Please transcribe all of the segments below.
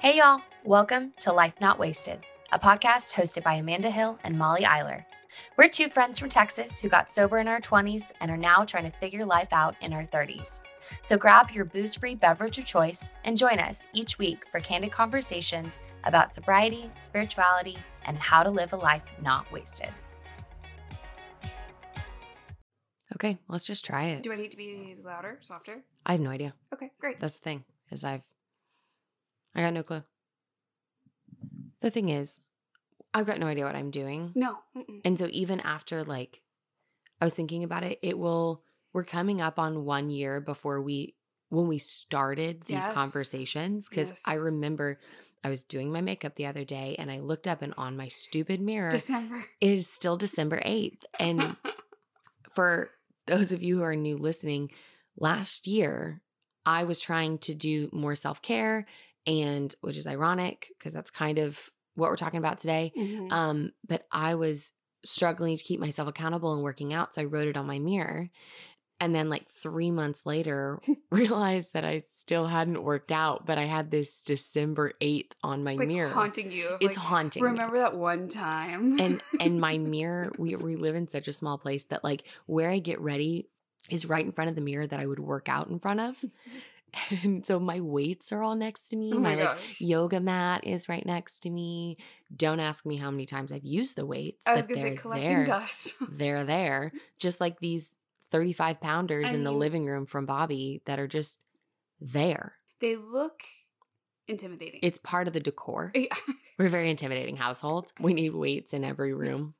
Hey, y'all. Welcome to Life Not Wasted, a podcast hosted by Amanda Hill and Molly Eiler. We're two friends from Texas who got sober in our 20s and are now trying to figure life out in our 30s. So grab your booze free beverage of choice and join us each week for candid conversations about sobriety, spirituality, and how to live a life not wasted. Okay, let's just try it. Do I need to be louder, softer? I have no idea. Okay, great. That's the thing, is I've I got no clue. The thing is, I've got no idea what I'm doing. No. Mm-mm. And so even after like I was thinking about it, it will we're coming up on one year before we when we started these Yes. conversations because I remember I was doing my makeup the other day and I looked up and on my stupid mirror December. it is still December 8th and for those of you who are new listening, last year I was trying to do more self care, and which is ironic because that's kind of what we're talking about today. Mhm. Um, but I was struggling to keep myself accountable and working out, so I wrote it on my mirror. And then, like three months later, realized that I still hadn't worked out, but I had this December 8th on my mirror. it's like mirror. haunting you. it's like, haunting. me Remember that one time? and and my mirror we we live in such a small place that like where i get ready is right in front of the mirror that i would work out in front of and so my weights are all next to me oh my, my like yoga mat is right next to me don't ask me how many times i've used the weights I was but gonna say they're collecting their dust. they're there just like these 35 pounders I in the mean- living room from bobby that are just there they look intimidating. it's part of the decor Yeah. We're a very intimidating household. We need weights in every room.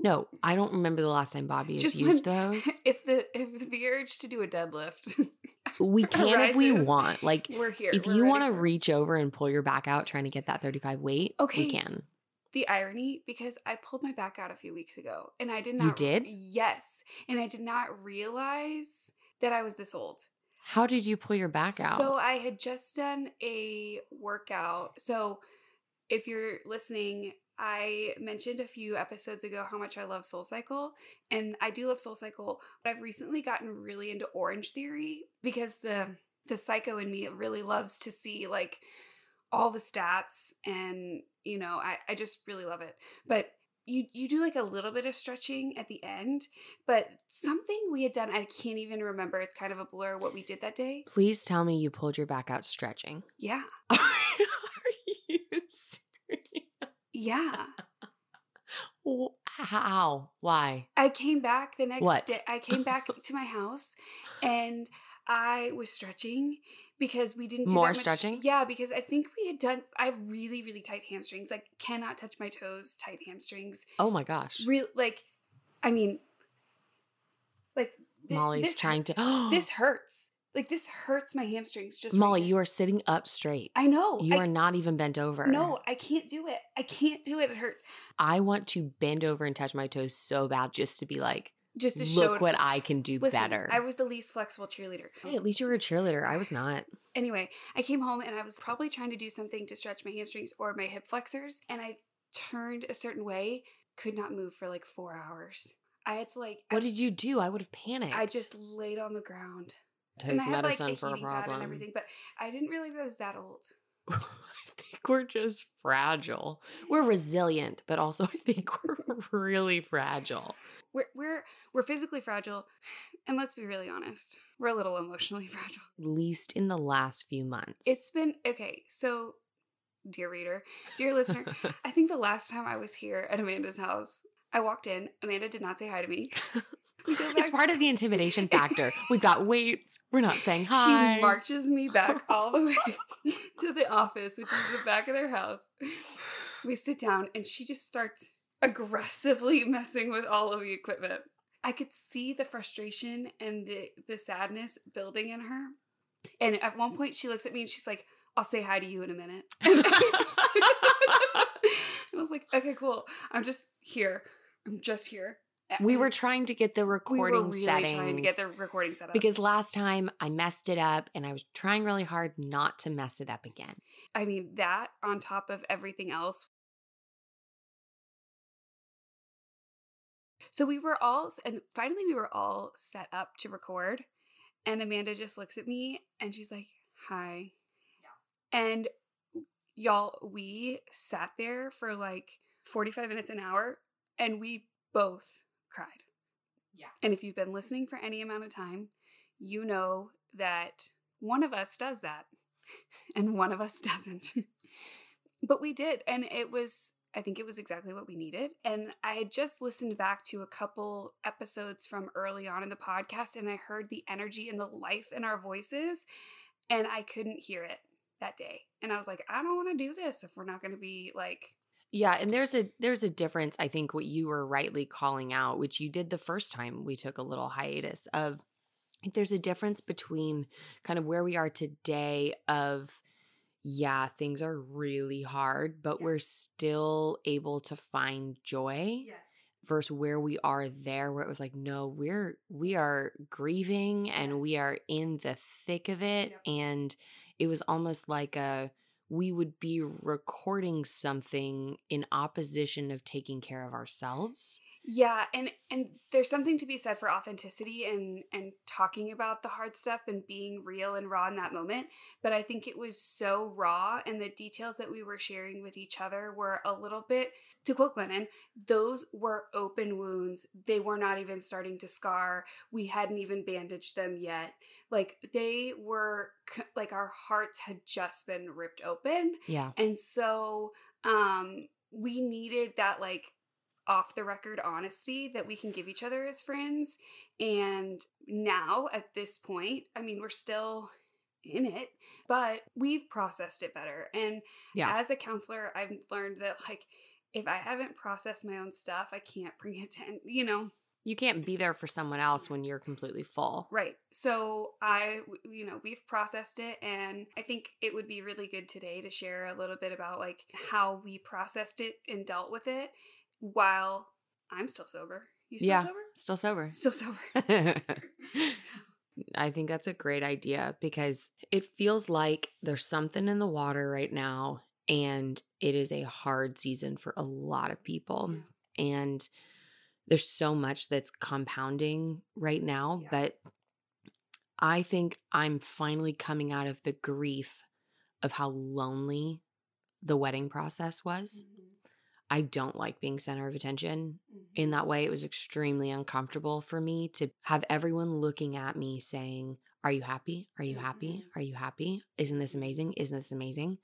No, I don't remember the last time Bobby has Just used when- those. if the if the urge to do a deadlift, We can if we want. Like, we're here. if We're you want to reach over and pull your back out trying to get that 35 weight, Okay. we can. the irony because I pulled my back out a few weeks ago and I did not. You did? Yes. And I did not realize that I was this old. How did you pull your back out? So I had just done a workout. So if you're listening, I mentioned a few episodes ago how much I love Soul Cycle, and I do love Soul Cycle, but I've recently gotten really into Orange Theory because the the psycho in me really loves to see like all the stats and you know, I, I just really love it. But you you do like a little bit of stretching at the end, but something we had done, I can't even remember. It's kind of a blur what we did that day. Please tell me you pulled your back out stretching. Yeah. Are you serious? Yeah. How? Why? I came back the next What? day. I came back to my house and I was stretching because we didn't do More that much- stretching? Yeah, because I think we had done I have really, really tight hamstrings. Like cannot touch my toes, tight hamstrings. Oh my gosh. Real like I mean like Molly's trying to. this hurts. Like this hurts my hamstrings just Molly, right you are sitting up straight. I know. You I, are not even bent over. No, I can't do it. I can't do it. It hurts. I want to bend over and touch my toes so bad just to be like, Just to show look what I can do Listen, better. I was the least flexible cheerleader. hey, at least you were a cheerleader. I was not. Anyway, I came home and I was probably trying to do something to stretch my hamstrings or my hip flexors, and I turned a certain way, could not move for like four hours. I had to like. I What was- did you do? I would have panicked. I just laid on the ground. Take and I had like medicine for a pad and everything, but I didn't realize I was that old. I think we're just fragile. We're resilient, but also I think we're really fragile. We're we're we're physically fragile, and let's be really honest, we're a little emotionally fragile. At least in the last few months. It's been okay. So, dear reader, dear listener, I think the last time I was here at Amanda's house, I walked in. Amanda did not say hi to me. It's part of the intimidation factor. We've got weights. We're not saying hi. She marches me back all the way to the office, which is the back of their house. We sit down and she just starts aggressively messing with all of the equipment. I could see the frustration and the, the sadness building in her. And at one point, she looks at me and she's like, I'll say hi to you in a minute. And I was like, okay, cool. I'm just here. I'm just here. we were trying to get the we recording were really settings. trying to get the recording set up. because last time I messed it up and I was trying really hard not to mess it up again. I mean, that on top of everything else. So we were all, and finally we were all set up to record. And Amanda just looks at me and she's like, hi. And Y'all, we sat there for like 45 minutes an hour and we both cried. Yeah. And if you've been listening for any amount of time, you know that one of us does that and one of us doesn't. but we did. And it was, I think it was exactly what we needed. And I had just listened back to a couple episodes from early on in the podcast and I heard the energy and the life in our voices and I couldn't hear it that day. And I was like, I don't want to do this if we're not going to be like Yeah, and there's a there's a difference I think what you were rightly calling out, which you did the first time we took a little hiatus of there's a difference between kind of where we are today of yeah, things are really hard, but we're still able to find joy yes. versus where we are there where it was like no, we're we are grieving and we are in the thick of it Yep. and it was almost like a we would be recording something in opposition of taking care of ourselves. Yeah, and and there's something to be said for authenticity and and talking about the hard stuff and being real and raw in that moment. But I think it was so raw, and the details that we were sharing with each other were a little bit. To quote Glennon, those were open wounds. They were not even starting to scar. We hadn't even bandaged them yet. Like they were like our hearts had just been ripped open. Yeah. And so um we needed that like off the record honesty that we can give each other as friends. And now at this point, I mean, we're still in it, but we've processed it better. And Yeah. as a counselor, I've learned that like if I haven't processed my own stuff, I can't bring it to, you know, You can't be there for someone else when you're completely full. Right. So I, you know, we've processed it, and I think it would be really good today to share a little bit about like how we processed it and dealt with it while I'm still sober. You still Yeah. sober? Still sober. Still sober. I think that's a great idea because it feels like there's something in the water right now and it is a hard season for a lot of people. And there's so much that's compounding right now, Yeah. but I think I'm finally coming out of the grief of how lonely the wedding process was. Mm-hmm. I don't like being center of attention in mm-hmm. that way. It was extremely uncomfortable for me to have everyone looking at me saying, Are you happy? Are you happy? Are you happy? Isn't this amazing? Isn't this amazing?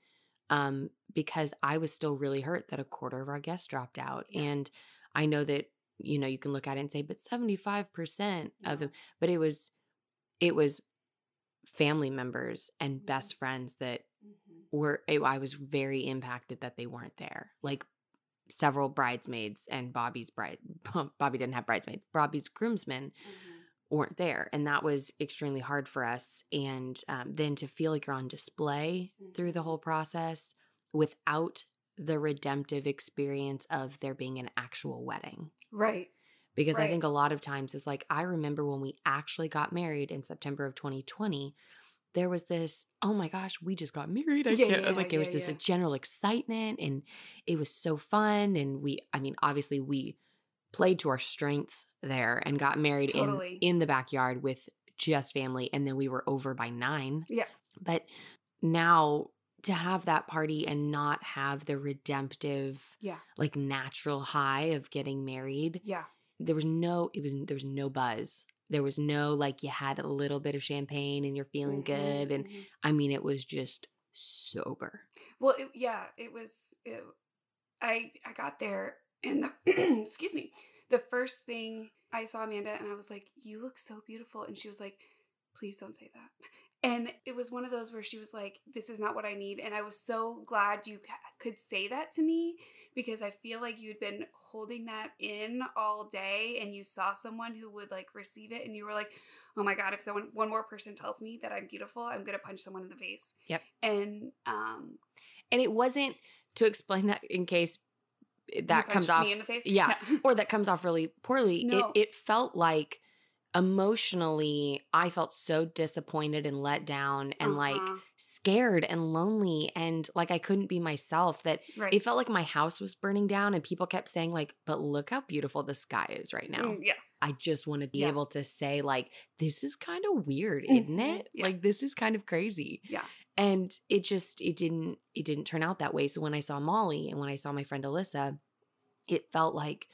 Um, because I was still really hurt that a quarter of our guests dropped out. Yeah. And I know that, you know, you can look at it and say, but 75% Yeah. of them, but it was, it was family members and mm-hmm. best friends that mm-hmm. were it, I was very impacted that they weren't there. Like several bridesmaids and Bobby's bride Bobby didn't have bridesmaids. Bobby's groomsmen mm-hmm. Weren't there and that was extremely hard for us and um, then to feel like you're on display through the whole process without the redemptive experience of there being an actual wedding Right. because I think a lot of times it's like I remember when we actually got married in September of 2020 there was this oh my gosh we just got married I Yeah, can't yeah, like it was yeah, this yeah. general excitement and it was so fun and we I mean obviously we played to our strengths there and got married Totally. in in the backyard with just family and then we were over by 9 Yeah. but now to have that party and not have the redemptive Yeah. like natural high of getting married Yeah. there was no it was there was no buzz there was no like you had a little bit of champagne and you're feeling Mhm, good and mhm. i mean it was just sober Well, it, yeah, it was. It, I I got there and the excuse me. The first thing I saw Amanda and I was like, "You look so beautiful," and she was like, "Please don't say that." And it was one of those where she was like, "This is not what I need," and I was so glad you could say that to me because I feel like you'd been holding that in all day, and you saw someone who would like receive it, and you were like, "Oh my god, if someone one more person tells me that I'm beautiful, I'm gonna punch someone in the face." Yep. And um, and it wasn't to explain that in case that comes off me in the face. yeah, or that comes off really poorly No. it it felt like emotionally i felt so disappointed and let down and like Uh-huh. scared and lonely and like i couldn't be myself that right. it felt like my house was burning down and people kept saying like but look how beautiful the sky is right now Mm, yeah. i just want to be Yeah. able to say like this is kind of weird isn't Mhm. it Yeah. like this is kind of crazy Yeah. And it just it didn't it didn't turn out that way. So when I saw Molly and when I saw my friend Alyssa, it felt like,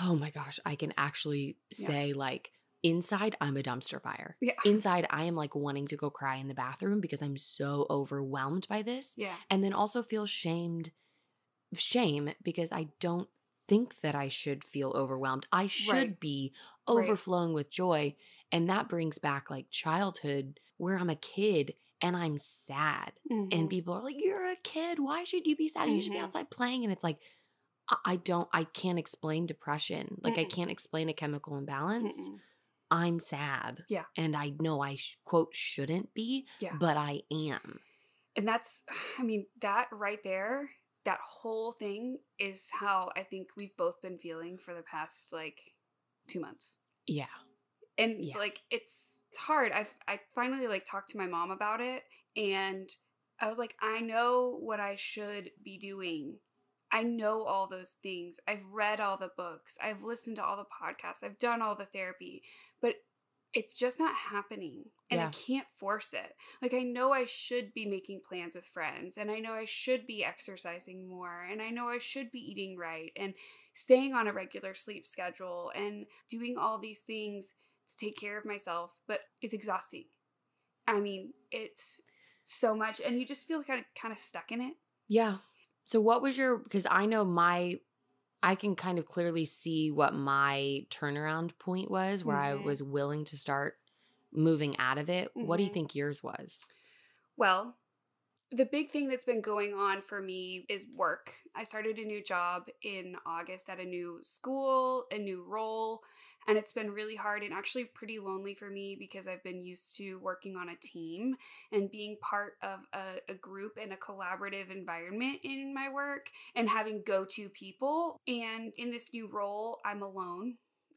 oh my gosh, I can actually Yeah. say like inside I'm a dumpster fire. Yeah. Inside I am like wanting to go cry in the bathroom because I'm so overwhelmed by this Yeah. and then also feel shamed shame because I don't think that I should feel overwhelmed. I should Right. be Right. overflowing with joy and that brings back like childhood where I'm a kid and I'm sad and Mhm. people are like you're a kid why should you be sad you should be Mhm. outside playing and it's like I- I don't I can't explain depression like I Mm-mm. can't explain a chemical imbalance Mm-mm. I'm sad Yeah. and I know I sh- quote shouldn't be Yeah. but I am And that's, I mean, that right there, that whole thing is how I think we've both been feeling for the past like two months. yeah And Yeah. like, it's, it's hard. I've, I finally like talked to my mom about it and I was like, I know what I should be doing. I know all those things. I've read all the books. I've listened to all the podcasts. I've done all the therapy, but it's just not happening. And I can't force it. Like, I know I should be making plans with friends, and I know I should be exercising more, and I know I should be eating right, and staying on a regular sleep schedule, and doing all these things to take care of myself, but it's exhausting. I mean, it's so much, and you just feel kind of kind of stuck in it. Yeah. So what was your because I know my I can kind of clearly see what my turnaround point was where I Mhm. was willing to start moving out of it. What do you Mhm. think yours was? Well, the big thing that's been going on for me is work. I started a new job in August at a new school, a new role, and it's been really hard and actually pretty lonely for me because I've been used to working on a team and being part of a, a group and a collaborative environment in my work and having go to people. And in this new role, I'm alone.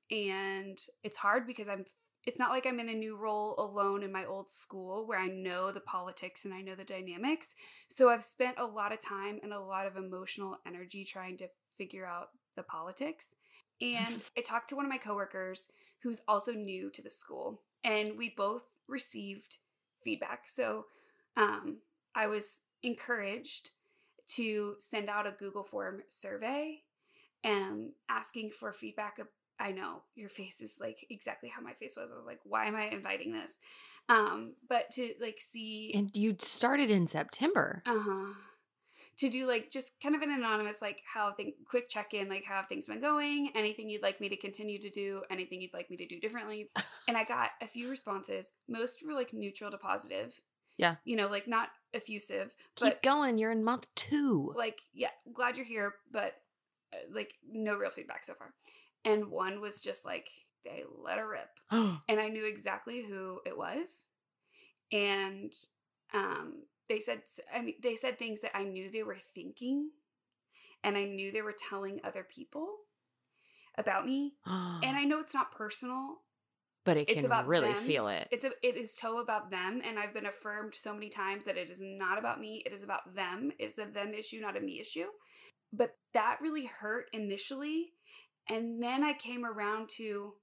And it's hard because I'm it's not like I'm in a new role alone in my old school where I know the politics and I know the dynamics. So I've spent a lot of time and a lot of emotional energy trying to figure out the politics. And I talked to one of my coworkers who's also new to the school, and we both received feedback. So um, I was encouraged to send out a Google form survey um, asking for feedback I know your face is like exactly how my face was. I was like, why am I inviting this? Um, but to like see And you started in September. uh-huh. To do like just kind of an anonymous, like how think quick check in, like how have things been going, anything you'd like me to continue to do, anything you'd like me to do differently. and I got a few responses. Most were like neutral to positive. Yeah. You know, like not effusive, Keep going. You're in month two. like, yeah, glad you're here, but uh, like no real feedback so far. And one was just like, they let her rip. and I knew exactly who it was. And um, they said, I mean, they said things that I knew they were thinking, and I knew they were telling other people about me. And I know it's not personal. but it it's about really them. feel it. It's a, it is so about them, and I've been affirmed so many times that it is not about me. It is about them. It's a them issue, not a me issue. But that really hurt initially, and then I came around to,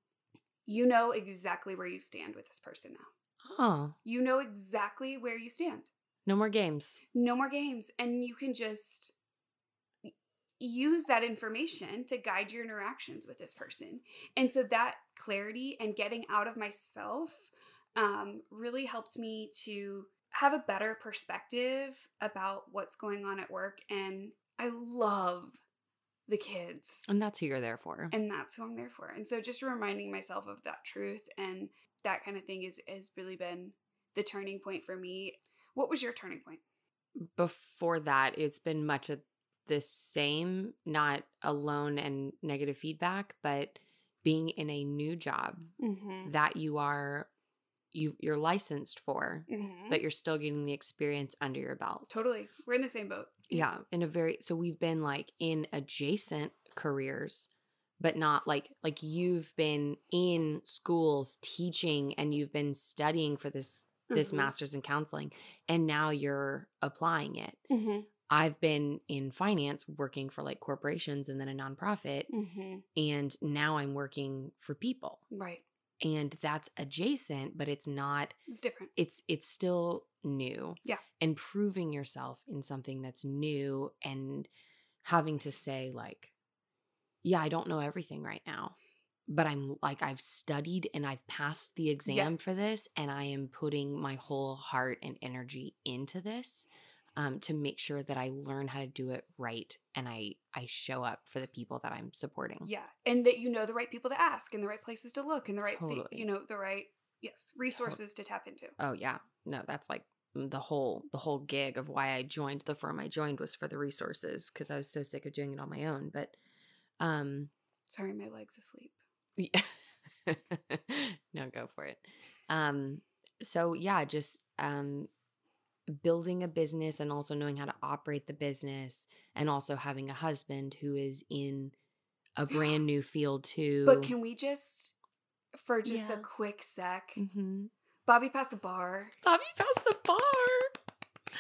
you know exactly where you stand with this person now. oh, You know exactly where you stand. No more games. No more games, and you can just use that information to guide your interactions with this person. And so that clarity and getting out of myself um, really helped me to have a better perspective about what's going on at work. And I love the kids. And that's who you're there for. And that's who I'm there for. And so just reminding myself of that truth and that kind of thing is has really been the turning point for me. What was your turning point? Before that, it's been much of the same, not alone and negative feedback, but being in a new job Mm-hmm. that you are you you're licensed for, Mm-hmm. but you're still getting the experience under your belt. Totally. We're in the same boat. Yeah, in a very so we've been like in adjacent careers but not like like you've been in schools teaching and you've been studying for this this Mhm. masters in counseling and now you're applying it. Mm-hmm. I've been in finance working for like corporations and then a nonprofit Mm-hmm. and now I'm working for people. Right. And that's adjacent but it's not It's different. it's it's still new. Yeah. And proving yourself in something that's new and having to say, like, yeah, I don't know everything right now, but I'm like, I've studied and I've passed the exam for this, and I am putting my whole heart and energy into this. Um, to make sure that I learn how to do it right and I I show up for the people that I'm supporting. Yeah, and that you know the right people to ask, and the right places to look, and the right, Totally. you know, the right yes resources to tap into. Oh yeah. No, that's like mm, the whole the whole gig of why I joined the firm I joined was for the resources because I was so sick of doing it on my own. But um Sorry, my legs asleep. Yeah. no, go for it. Um so yeah, just um building a business and also knowing how to operate the business and also having a husband who is in a brand new field too. But can we just, for just Yeah. a quick sec, hmm Bobby passed the bar. Bobby passed the bar.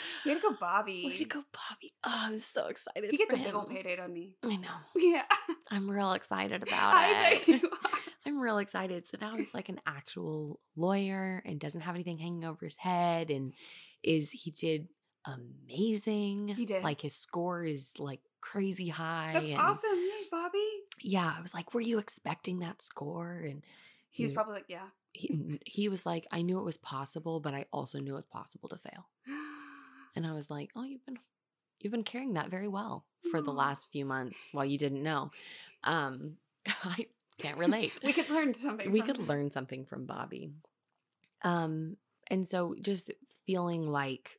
Way to go, Bobby. Way to go, Bobby. Oh, I'm so excited. He gets a big old him. payday, on me. I know. Yeah. I'm real excited about I it. bet you are. I'm real excited. So now he's like an actual lawyer and doesn't have anything hanging over his head and is he did amazing. He did. Like his score is like crazy high. That's and awesome. Yay, Bobby. Yeah, I was like, were you expecting that score? And He was probably like, yeah. he he was like, I knew it was possible, but I also knew it was possible to fail. And I was like, "Oh, you've been you've been carrying that very well for the last few months while you didn't know." Um I can't relate. we could learn something. we from could him. learn something from Bobby. Um and so just feeling like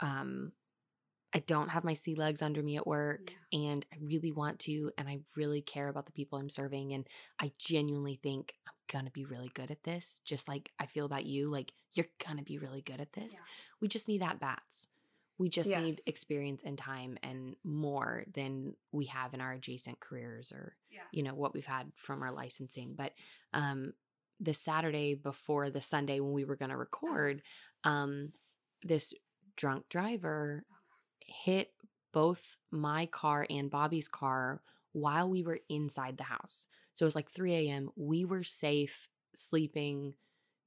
um I don't have my sea legs under me at work and I really want to and I really care about the people I'm serving and I genuinely think I'm going to be really good at this just like I feel about you like you're going to be really good at this. Yeah. We just need at bats. We just need experience and time and more than we have in our adjacent careers or Yeah. you know what we've had from our licensing but um the saturday before the sunday when we were going to record um this drunk driver hit both my car and bobby's car while we were inside the house. So it was like 3 a.m we were safe sleeping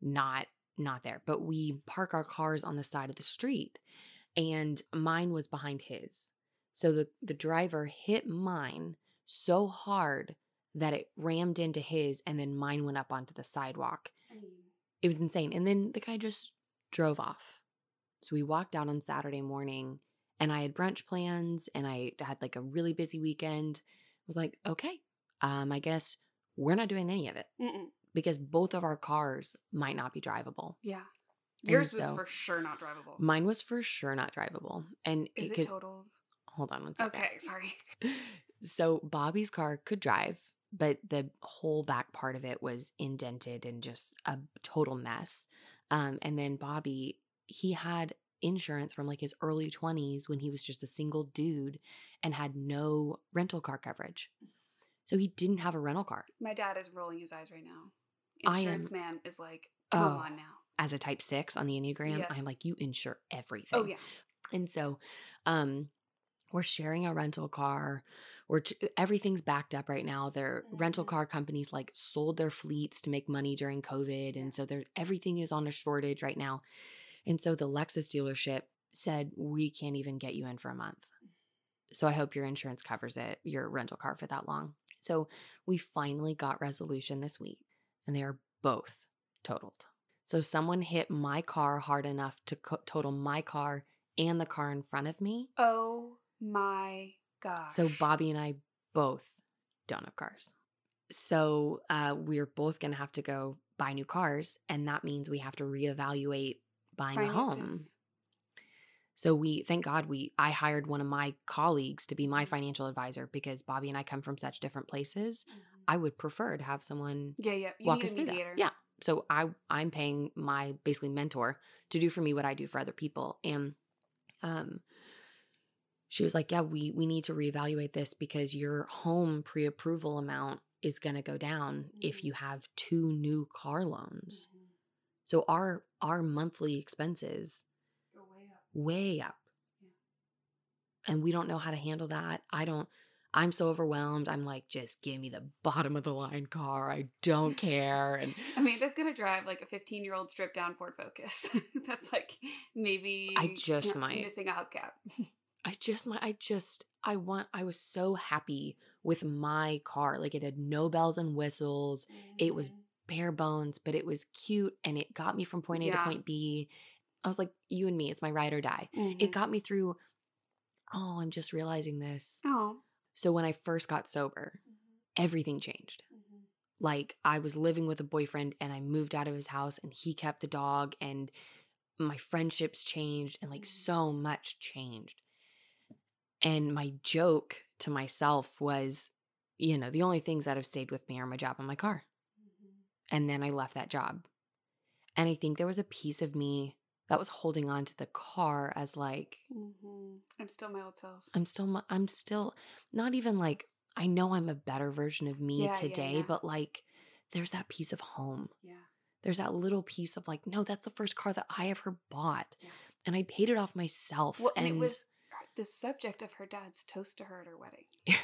not not there but we park our cars on the side of the street and mine was behind his so the the driver hit mine so hard that it rammed into his and then mine went up onto the sidewalk. It was insane. And then the guy just drove off. So we walked out on Saturday morning and I had brunch plans and I had like a really busy weekend. I was like, okay, um, I guess we're not doing any of it mm-mm. because both of our cars might not be drivable. yeah. Yours was for sure not drivable. Mine was for sure not drivable. And Is it 'cause- totaled? hold on one second. Okay, sorry. so Bobby's car could drive, but the whole back part of it was indented and just a total mess. Um, and then Bobby, he had insurance from like his early 20s when he was just a single dude and had no rental car coverage. So he didn't have a rental car. My dad is rolling his eyes right now. Insurance man is like, come Oh. on now. As a type six on the Enneagram, Yes. I'm like, you insure everything. Oh yeah. And so um we're sharing a rental car. We're t- everything's backed up right now. Their rental Mhm. car companies like sold their fleets to make money during COVID and so they're everything is on a shortage right now. And so the Lexus dealership said we can't even get you in for a month. So I hope your insurance covers it, your rental car for that long. So we finally got resolution this week and they are both totaled. So someone hit my car hard enough to co- total my car and the car in front of me. Oh my gosh. So Bobby and I both don't have cars. So uh, we're both going to have to go buy new cars, and that means we have to reevaluate buying a home. So we thank God we I hired one of my colleagues to be my financial advisor because Bobby and I come from such different places. Mhm. I would prefer to have someone Yeah, yeah. You walk need us a through that. Yeah. So I I'm paying my basically mentor to do for me what I do for other people. And um she was like, "Yeah, we we need to reevaluate this because your home pre-approval amount is going to go down if Mhm. you have two new car loans. Mhm. So our our monthly expenses Go way up. way up. Yeah. And we don't know how to handle that. I don't I'm so overwhelmed. I'm like, just give me the bottom of the line car. I don't care. And Amanda's gonna drive like a 15 year old stripped down Ford Focus. That's like maybe I just might. missing a hubcap. I just my I just I want I was so happy with my car. Like it had no bells and whistles. It was bare bones, but it was cute and it got me from point A Yeah. to point B. I was like, you and me, it's my ride or die. Mhm. It got me through. Oh, I'm just realizing this. oh. So when I first got sober, mm-hmm. everything changed. Mm-hmm. Like I was living with a boyfriend and I moved out of his house and he kept the dog and my friendships changed and like Mhm. so much changed. And my joke to myself was, you know, the only things that have stayed with me are my job and my car. Mm-hmm. And then I left that job. And I think there was a piece of me that was holding on to the car as like, Mhm. I'm still my old self. I'm still, mu- I'm still not even like, I know I'm a better version of me Yeah, yeah, today, yeah. but like, there's that piece of home. Yeah. There's that little piece of like, no, that's the first car that I ever bought. Yeah. And I paid it off myself. Well, and it was the subject of her dad's toast to her at her wedding.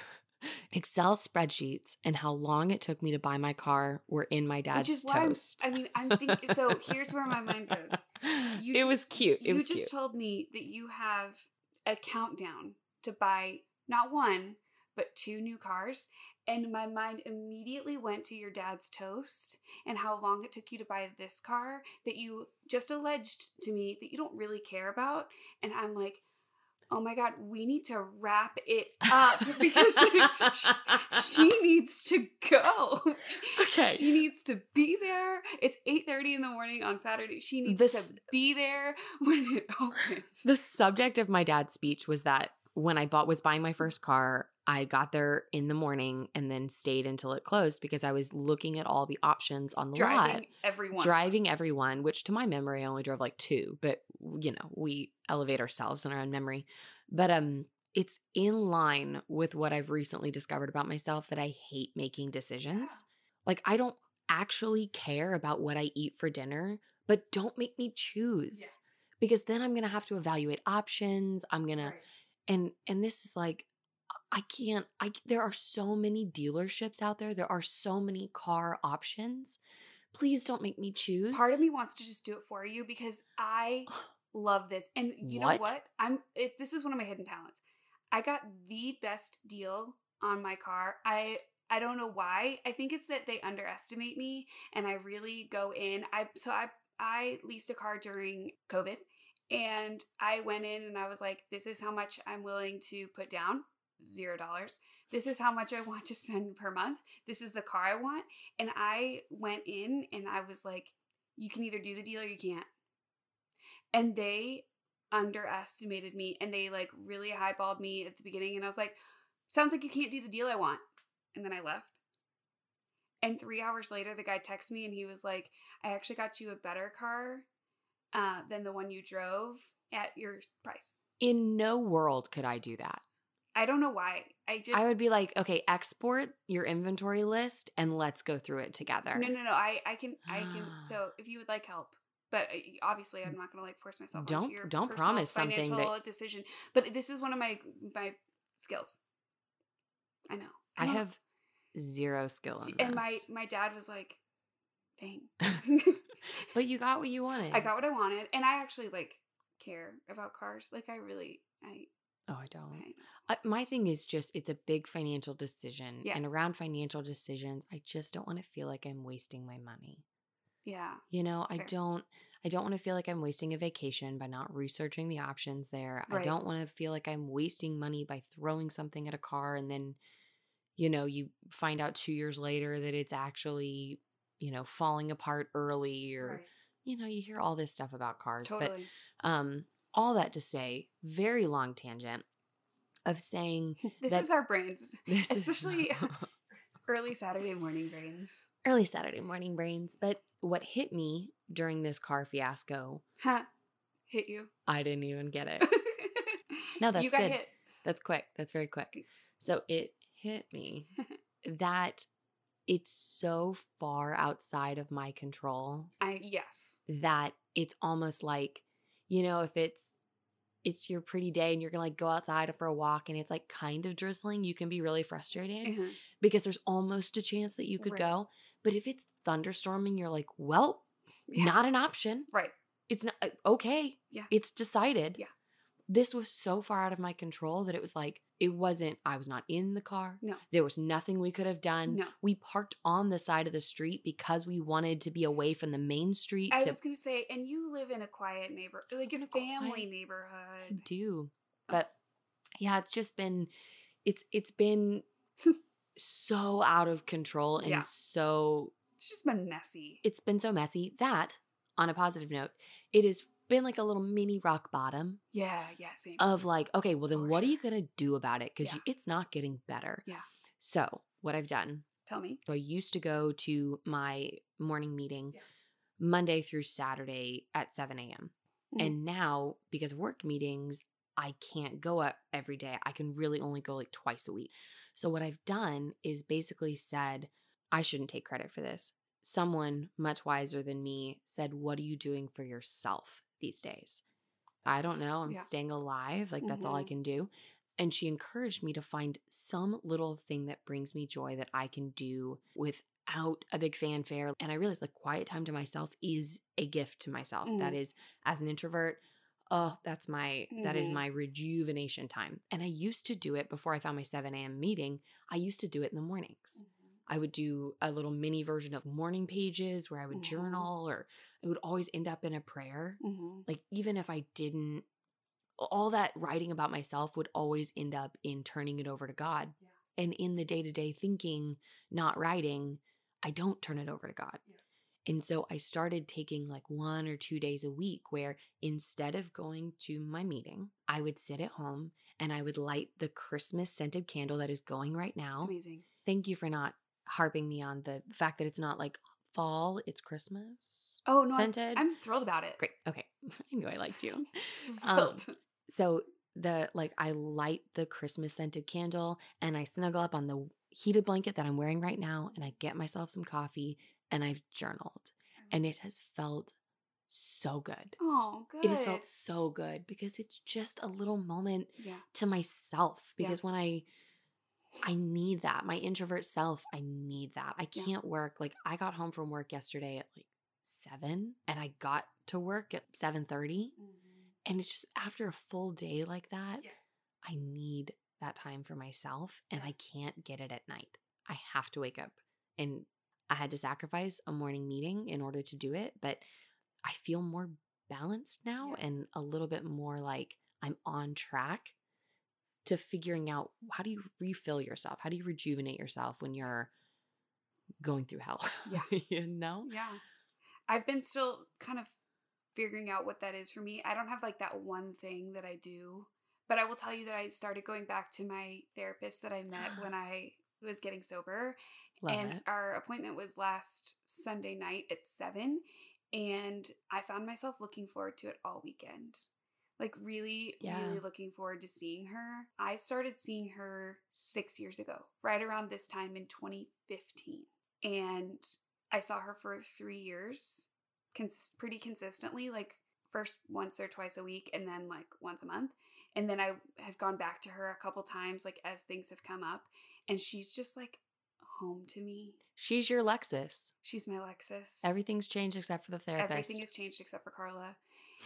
Excel spreadsheets and how long it took me to buy my car were in my dad's Which is why toast. I mean, I'm thinking. So here's where my mind goes. You it was cute. It you was just cute. told me that you have a countdown to buy not one but two new cars and my mind immediately went to your dad's toast and how long it took you to buy this car that you just alleged to me that you don't really care about and i'm like oh my god we need to wrap it up because she needs to go. Okay. she needs to be there. It's 8.30 in the morning on saturday. She needs This- to be there when it opens. The subject of my dad's speech was that when I bought was buying my first car, I got there in the morning and then stayed until it closed because I was looking at all the options on the lot. driving lot. everyone Driving everyone, which to my memory I only drove like two, but you know, we elevate ourselves in our own memory. But um it's in line with what I've recently discovered about myself that I hate making decisions. Like I don't actually care about what I eat for dinner, but don't make me choose. Yeah. Because then I'm going to have to evaluate options. I'm going to Right. And and this is like I can't I there are so many dealerships out there. There are so many car options. Please don't make me choose. part of me wants to just do it for you because i love this and you know What? what i'm it, this is one of my hidden talents i got the best deal on my car i i don't know why i think it's that they underestimate me and i really go in i so i i leased a car during covid and i went in and i was like this is how much i'm willing to put down. Zero dollars. This is how much i want to spend per month. This is the car i want. And i went in and i was like you can either do the deal or you can't. And they underestimated me and they like really highballed me at the beginning and i was like sounds like you can't do the deal i want. And then i left. And three hours later the guy texted me and he was like i actually got you a better car uh, than the one you drove at your price In no world could I do that. i don't know why i just I would be like, okay, export your inventory list and let's go through it together. no no no i i can i can so if you would like help but uh, obviously i'm not gonna like force myself Don't- your don't promise something that- decision but this is one of my my skills i know I don't- have zero skill in and my this. my dad was like dang but you got what you wanted. i got what i wanted and i actually like care about cars like i really i Oh, I don't. i Uh, my thing is just it's a big financial decision, and around financial decisions, I just don't want to feel like I'm wasting my money. yeah You know, I fair. don't. I don't want to feel like I'm wasting a vacation by not researching the options there. I don't want to feel like I'm wasting money by throwing something at a car and then, you know, you find out two years later that it's actually, you know, falling apart early or, right. you know, you hear all this stuff about cars. totally But um, all that to say, very long tangent of saying this is our brains Especially- early saturday morning brains early Saturday morning brains. But what hit me during this car fiasco, huh hit you I didn't even get it. No, that's you got good. hit That's quick. That's very quick. Thanks. So it hit me that it's so far outside of my control i yes that it's almost like, you know, if it's it's your pretty day and you're gonna like go outside for a walk and it's like kind of drizzling, you can be really frustrated Mhm. because there's almost a chance that you could Right. go. But if it's thunderstorming, you're like, well, Yeah. not an option. Right. It's not uh, okay. Yeah. It's decided. Yeah. This was so far out of my control that it was like, it wasn't, I was not in the car. No. There was nothing we could have done. No. We parked on the side of the street because we wanted to be away from the main street I to was gonna say, and you live in a quiet neighbor, like a In a quiet- family I neighborhood. do. But yeah, it's just been it's it's been so out of control and Yeah. so It's just been messy. it's been so messy that on a positive note, it has been like a little mini rock bottom Yeah, yeah, same. of like, okay, well then For what are you to do about it cuz Yeah. it's not getting better. Yeah. So, what I've done, Tell me. so I used to go to my morning meeting Yeah. Monday through Saturday at 7 a.m. Mhm. And now, because of work meetings, I can't go up every day. I can really only go like twice a week. So, what I've done is basically said, I shouldn't take credit for this. Someone much wiser than me said, What are you doing for yourself these days? I don't know. I'm Yeah. staying alive. Like, that's all I Mhm. can do. And she encouraged me to find some little thing that brings me joy that I can do without a big fanfare. And I realized like quiet time to myself is a gift to myself. That Mhm. is, as an introvert, oh, that's my that is Mhm. my rejuvenation time. And I used to do it before I found my 7 a.m. meeting. I used to do it in the mornings. I would do a little mini version of morning pages where I would Mhm. journal or it would always end up in a prayer Mhm. like even if I didn't all that writing about myself would always end up in turning it over to God. Yeah. And in the day-to-day thinking, not writing, I don't turn it over to God. Yeah. And so I started taking like one or two days a week where instead of going to my meeting, I would sit at home and I would light the Christmas scented candle that is going right now. It's amazing. Thank you for not harping me on the fact that it's not like fall, it's Christmas. Oh no, I'm, scented. I'm thrilled about it. Great. Okay. I knew I liked you. Um, So the like I light the Christmas scented candle and I snuggle up on the heated blanket that I'm wearing right now and I get myself some coffee and I've journaled. And it has felt so good. oh, good. It has felt so good because it's just a little moment yeah. to myself Yeah. because when I I need that. My introvert self, I need that. I can't work like I got home from work yesterday at like 7 and I got to work at 7:30 mm-hmm. and it's just after a full day like that, Yeah. I need that time for myself and I can't get it at night. I have to wake up. And I had to sacrifice a morning meeting in order to do it, but I feel more balanced now Yeah. and a little bit more like I'm on track to figuring out how do you refill yourself? How do you rejuvenate yourself when you're going through hell? Yeah. you know? Yeah. I've been still kind of figuring out what that is for me. I don't have like that one thing that I do, but I will tell you that I started going back to my therapist that I met when I was getting sober. Love and it. our appointment was last Sunday night at 7 and I found myself looking forward to it all weekend. Like really Yeah. really looking forward to seeing her. I started seeing her 6 years ago, right around this time in 2015. And I saw her for 3 years cons- pretty consistently like first once or twice a week and then like once a month. And then I have gone back to her a couple times like as things have come up and she's just like home to me. She's your Lexus. She's my Lexus. Everything's changed except for the therapist. Everything has changed except for Carla.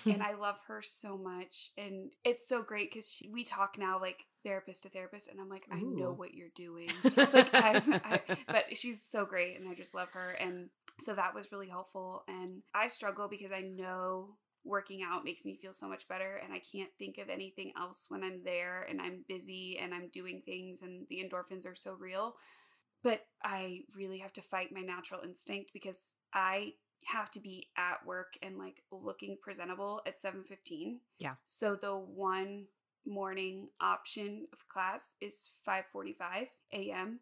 And I love her so much. And it's so great because we talk now like therapist to therapist, and I'm like, I know what you're doing. like, I've, I, but she's so great, and I just love her. And so that was really helpful. And I struggle because I know working out makes me feel so much better, and I can't think of anything else when I'm there and I'm busy and I'm doing things, and the endorphins are so real. But I really have to fight my natural instinct because I have to be at work and like looking presentable at 7:15. Yeah. So the one morning option of class is 5:45 a.m.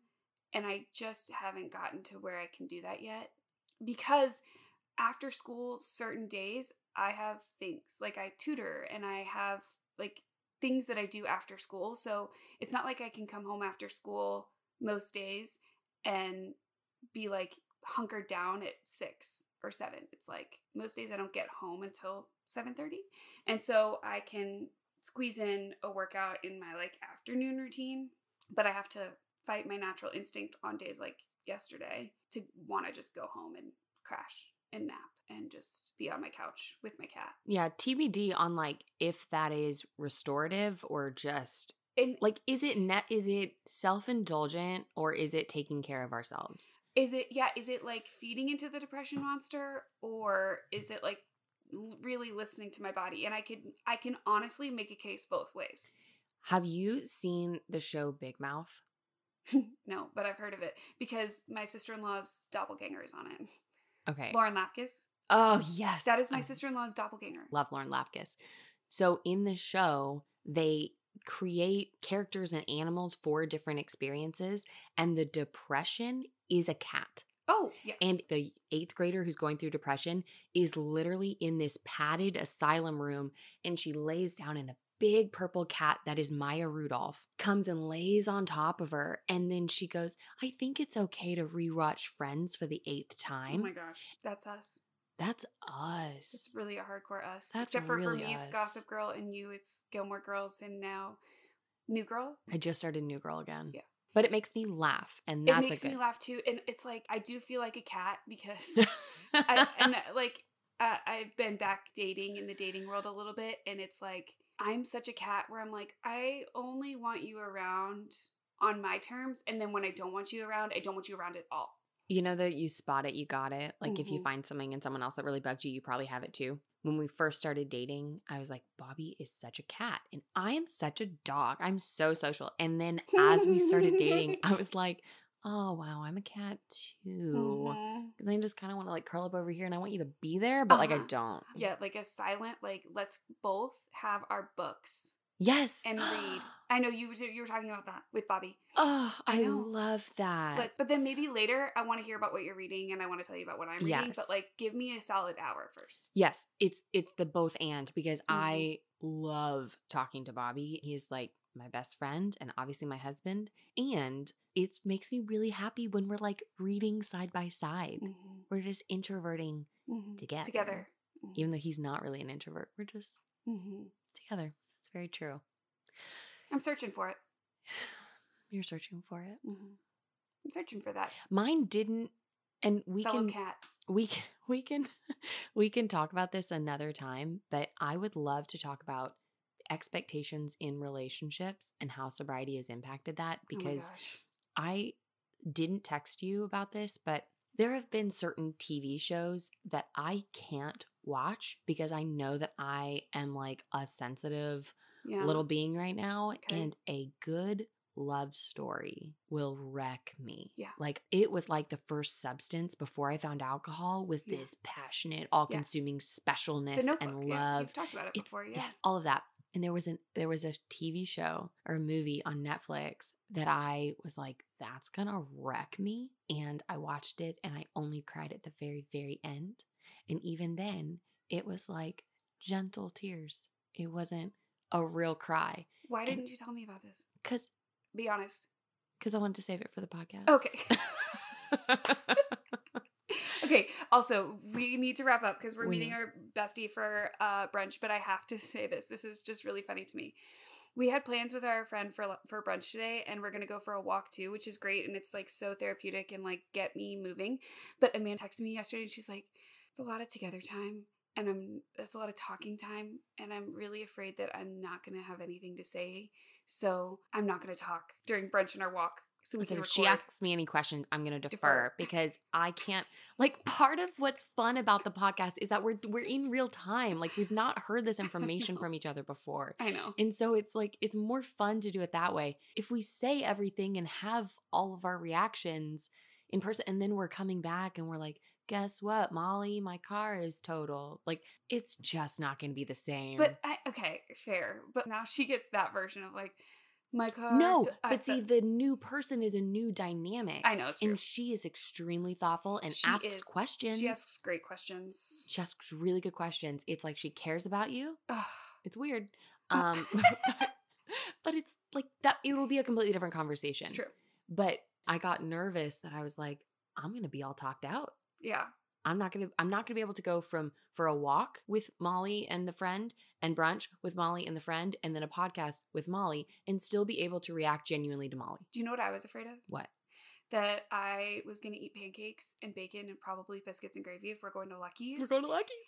and I just haven't gotten to where I can do that yet because after school certain days I have things like I tutor and I have like things that I do after school. So it's not like I can come home after school most days and be like hunkered down at 6 or 7. It's like most days I don't get home until 7:30. And so I can squeeze in a workout in my like afternoon routine, but I have to fight my natural instinct on days like yesterday to want to just go home and crash and nap and just be on my couch with my cat. Yeah, TBD on like if that is restorative or just And like is it net is it self-indulgent or is it taking care of ourselves? is it yeah, is it like feeding into the depression monster or is it like really listening to my body? And I could I can honestly make a case both ways. Have you seen the show Big Mouth? no, but I've heard of it because my sister-in-law's doppelganger is on it. Okay. Lauren Lapkus. Oh, yes. That is my I sister-in-law's doppelganger. love Lauren Lapkus. So in the show, they create characters and animals for different experiences, and the depression is a cat. Oh, yeah. And the eighth grader who's going through depression is literally in this padded asylum room, and she lays down in a big purple cat that is Maya Rudolph comes and lays on top of her. And then she goes, I think it's okay to rewatch Friends for the eighth time. Oh my gosh. That's us. That's us. It's really a hardcore us. That's Except for for really me, it's. Gossip Girl, and you, it's Gilmore Girls, and now New Girl. I just started New Girl again. Yeah. But it makes me laugh. And that's it makes a me laugh too, and it's like I do feel like a cat because I, and uh, like uh, I've been back dating in the dating world a little bit, and it's like I'm such a cat where I'm like I only want you around on my terms, and then when I don't want you around, I don't want you around at all. You know that you spot it, you got it. Like if you Mhm. find something in someone else that really bugs you, you probably have it too. When we first started dating, I was like, Bobby is such a cat and I am such a dog. I'm so social. And then as we started dating, I was like, oh, wow, I'm a cat too. Because I just kind of want to like curl up over here and I want you to be there, but like I Uh-huh. don't. Yeah, like a silent like let's both have our books Yes. and read. I know you were- you were talking about that with Bobby. oh, I I, love that. But but then maybe later I want to hear about what you're reading and I want to tell you about what I'm reading. But like give me a solid hour first. Yes, it's it's the both and because Mhm. I love talking to Bobby. He's like my best friend and obviously my husband and it makes me really happy when we're like reading side by side. Mhm. We're just introverting Mhm. together. Together. Mhm. Even though he's not really an introvert. We're just Mhm. together. Very true. I'm searching for it. You're searching for it. Mhm. I'm searching for that Mine didn't and we fellow can cat. we can we can we can talk about this another time but i would love to talk about expectations in relationships and how sobriety has impacted that Oh because gosh. i didn't text you about this but there have been certain tv shows that i can't watch because i know that i am like a sensitive yeah. little being right now Okay. and a good love story will wreck me. Yeah. Like it was like the first substance before I found alcohol was Yeah. this passionate, all-consuming the specialness notebook. and Yeah, love. you've talked about it It's before. Yeah. yes, all of that. And there was an there was a TV show or a movie on Netflix that I was like, that's gonna wreck me. And I watched it and I only cried at the very, very end. And even then, it was like gentle tears. It wasn't a real cry. Why didn't you tell me about this? Cause Be honest. because I wanted to save it for the podcast. Okay. okay. Also, we need to wrap up because we're We meeting our bestie for uh, brunch. But I have to say this. This is just really funny to me. We had plans with our friend for for brunch today, and we're gonna go for a walk too, which is great, and it's like so therapeutic and like get me moving. But Amanda texted me yesterday, and she's like, "It's a lot of together time, and I'm it's a lot of talking time, and I'm really afraid that I'm not gonna have anything to say, so I'm not gonna talk during brunch and our walk." So we if she asks me any questions, I'm going to defer, Defer. because I can't. Like, part of what's fun about the podcast is that we're we're in real time. Like, we've not heard this information from each other before, I know. and so it's like it's more fun to do it that way. If we say everything and have all of our reactions in person, and then we're coming back and we're like, "Guess what, Molly? My car is total." Like, it's just not going to be the same. But I, okay, fair. But now she gets that version of like my car. no, so- I- but see, the new person is a new dynamic. I know it's true. and she is extremely thoughtful and She asks is. questions. She asks great questions. She asks really good questions. It's like she cares about you. It's weird. Um, but it's like that. It will be a completely different conversation. it's true. But I got nervous that I was like, I'm gonna be all talked out. Yeah. I'm not gonna I'm not gonna be able to go from for a walk with Molly and the friend and brunch with Molly and the friend and then a podcast with Molly and still be able to react genuinely to Molly. Do you know what I was afraid of? What? That I was going to eat pancakes and bacon and probably biscuits and gravy if we're going to Lucky's. We're going to Lucky's.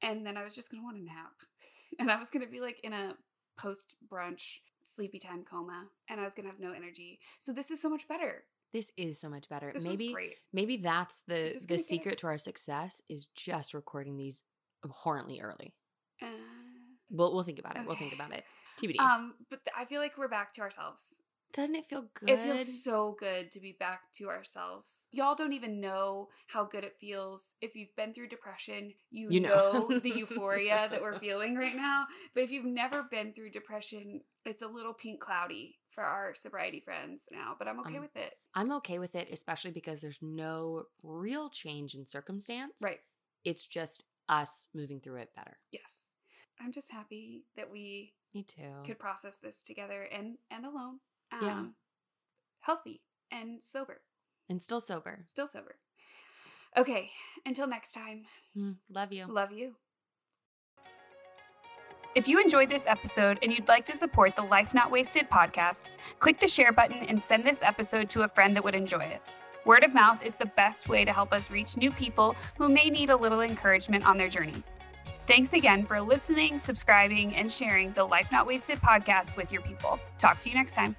and then I was just going to want a nap. And I was going to be like in a post brunch sleepy time coma and I was going to have no energy. So this is so much better. This is so much better. This maybe maybe that's the the secret us- to our success is just recording these abhorrently early. Uh, We'll we'll think about it. We'll think about it. TBD. um, but th- I feel like we're back to ourselves. Doesn't it feel good? It feels so good to be back to ourselves. Y'all don't even know how good it feels. If you've been through depression, you, You know. know. the euphoria that we're feeling right now. But if you've never been through depression, it's a little pink cloudy for our sobriety friends now. But I'm okay Um, with it. I'm okay with it, especially because there's no real change in circumstance. Right. It's just us moving through it better. Yes. I'm just happy that we Me too. could process this together and and alone. Um, Yeah. Healthy and sober. and still sober. Still sober. Okay. Until next time. Mm, love you. Love you. If you enjoyed this episode and you'd like to support the Life Not Wasted podcast, click the share button and send this episode to a friend that would enjoy it. Word of mouth is the best way to help us reach new people who may need a little encouragement on their journey. Thanks again for listening, subscribing, and sharing the Life Not Wasted podcast with your people. Talk to you next time.